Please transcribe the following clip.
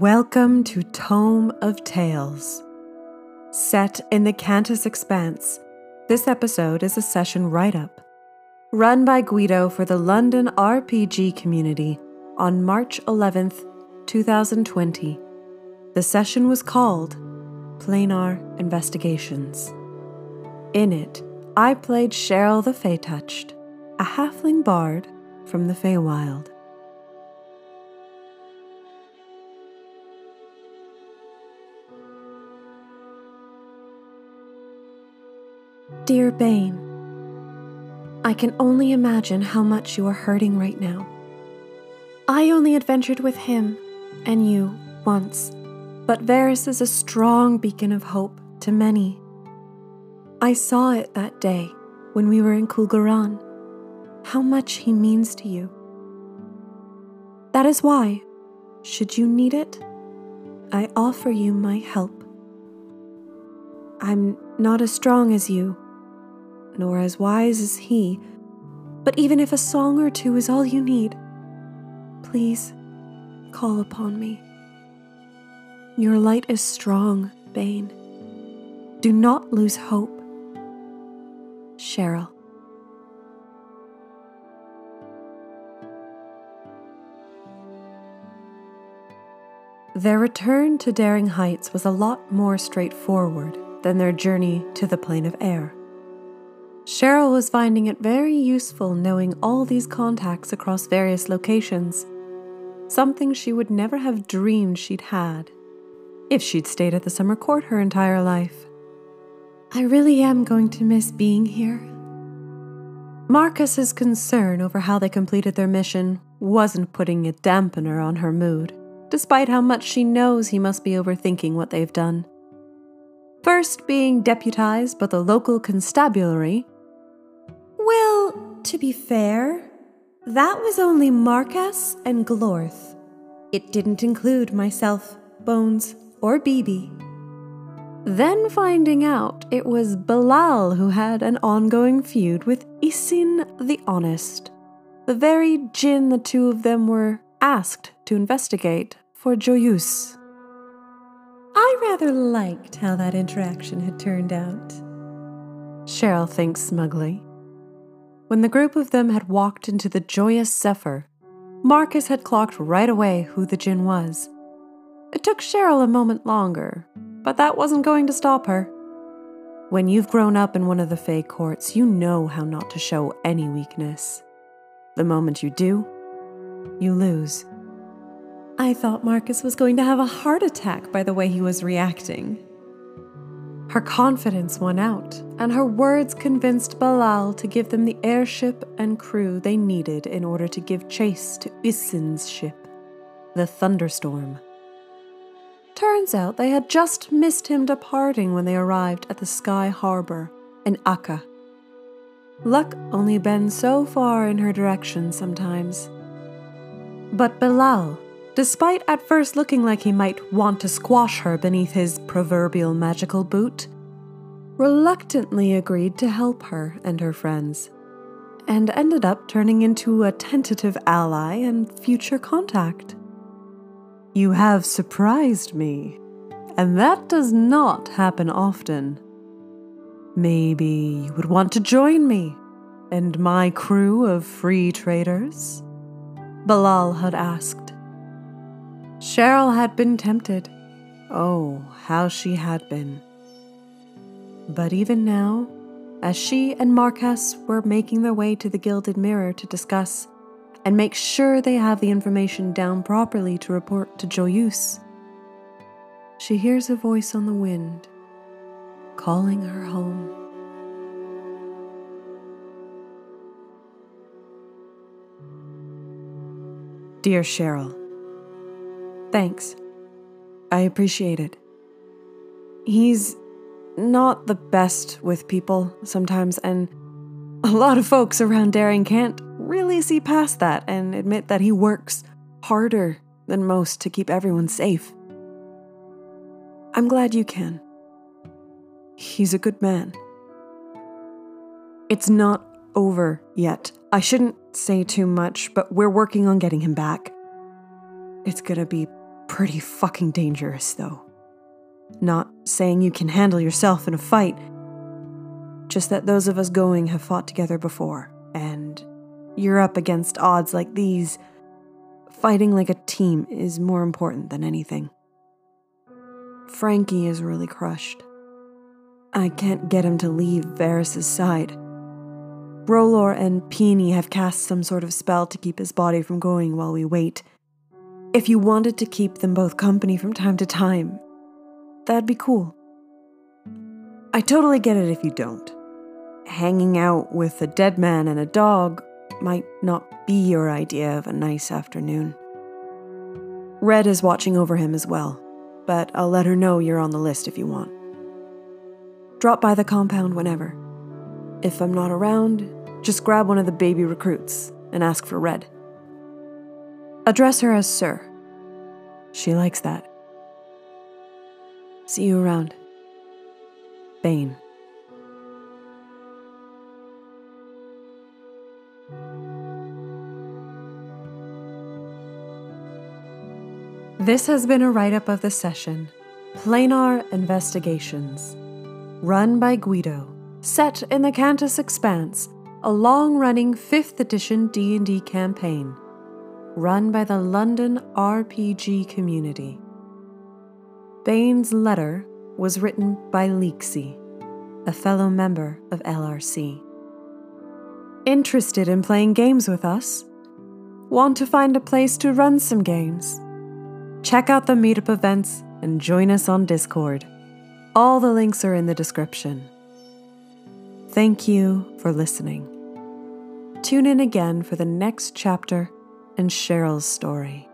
Welcome to Tome of Tales. Set in the Kantas Expanse, this episode is a session write up, run by Guido for the London RPG community on March 11th, 2020. The session was called Planar Investigations. In it, I played Sheryl the Fey Touched, a halfling bard from the Feywild. Dear Bane, I can only imagine how much you are hurting right now. I only adventured with him and you once, but Varys is a strong beacon of hope to many. I saw it that day when we were in Kulgaran, how much he means to you. That is why, should you need it, I offer you my help. I'm not as strong as you, nor as wise as he, but even if a song or two is all you need, please call upon me. Your light is strong, Bane. Do not lose hope. Sheryl. Their return to Daring Heights was a lot more straightforward than their journey to the plane of air. Sheryl was finding it very useful knowing all these contacts across various locations, something she would never have dreamed she'd had if she'd stayed at the summer court her entire life. I really am going to miss being here. Markas's concern over how they completed their mission wasn't putting a dampener on her mood despite how much she knows he must be overthinking what they've done. First being deputized by the local constabulary. Well, to be fair, that was only Markas and Glorth. It didn't include myself, Bones, or Bibi. Then finding out it was Bilal who had an ongoing feud with Issin the Honest, the very djinn the two of them were asked to investigate for Joyeuse. I rather liked how that interaction had turned out. Sheryl thinks smugly. When the group of them had walked into the joyous Zephyr, Markas had clocked right away who the djinn was. It took Sheryl a moment longer, but that wasn't going to stop her. When you've grown up in one of the Fey courts, you know how not to show any weakness. The moment you do, you lose. I thought Markas was going to have a heart attack by the way he was reacting. Her confidence won out, and her words convinced Bilal to give them the airship and crew they needed in order to give chase to Issin's ship, the Thunderstorm. Turns out they had just missed him departing when they arrived at the Sky Harbor in Akka. Luck only bends so far in her direction sometimes. But Bilal, despite at first looking like he might want to squash her beneath his proverbial magical boot, reluctantly agreed to help her and her friends, and ended up turning into a tentative ally and future contact. You have surprised me, and that does not happen often. Maybe you would want to join me and my crew of free traders? Bilal had asked. Sheryl had been tempted. Oh, how she had been. But even now, as she and Markas were making their way to the Gilded Mirror to discuss and make sure they have the information down properly to report to Joyeuse, she hears a voice on the wind calling her home. Dear Sheryl, Thanks. I appreciate it. He's not the best with people sometimes, and a lot of folks around Daring can't really see past that and admit that he works harder than most to keep everyone safe. I'm glad you can. He's a good man. It's not over yet. I shouldn't say too much, but we're working on getting him back. It's gonna be pretty fucking dangerous, though. Not saying you can handle yourself in a fight, just that those of us going have fought together before, and you're up against odds like these. Fighting like a team is more important than anything. Frankie is really crushed. I can't get him to leave Varys's side. R'hllor and Peony have cast some sort of spell to keep his body from going while we wait. If you wanted to keep them both company from time to time, that'd be cool. I totally get it if you don't. Hanging out with a dead man and a dog might not be your idea of a nice afternoon. Red is watching over him as well, but I'll let her know you're on the list if you want. Drop by the compound whenever. If I'm not around, just grab one of the baby recruits and ask for Red. Address her as Sir. She likes that. See you around. Bane. This has been a write up of the session Planar Investigations, run by Guido, set in the Kantas Expanse, a long-running 5th edition D&D campaign, run by the London RPG community. Bane's letter was written by Leeksy, a fellow member of LRC. Interested in playing games with us? Want to find a place to run some games? Check out the meetup events and join us on Discord. All the links are in the description. Thank you for listening. Tune in again for the next chapter in Sheryl's story.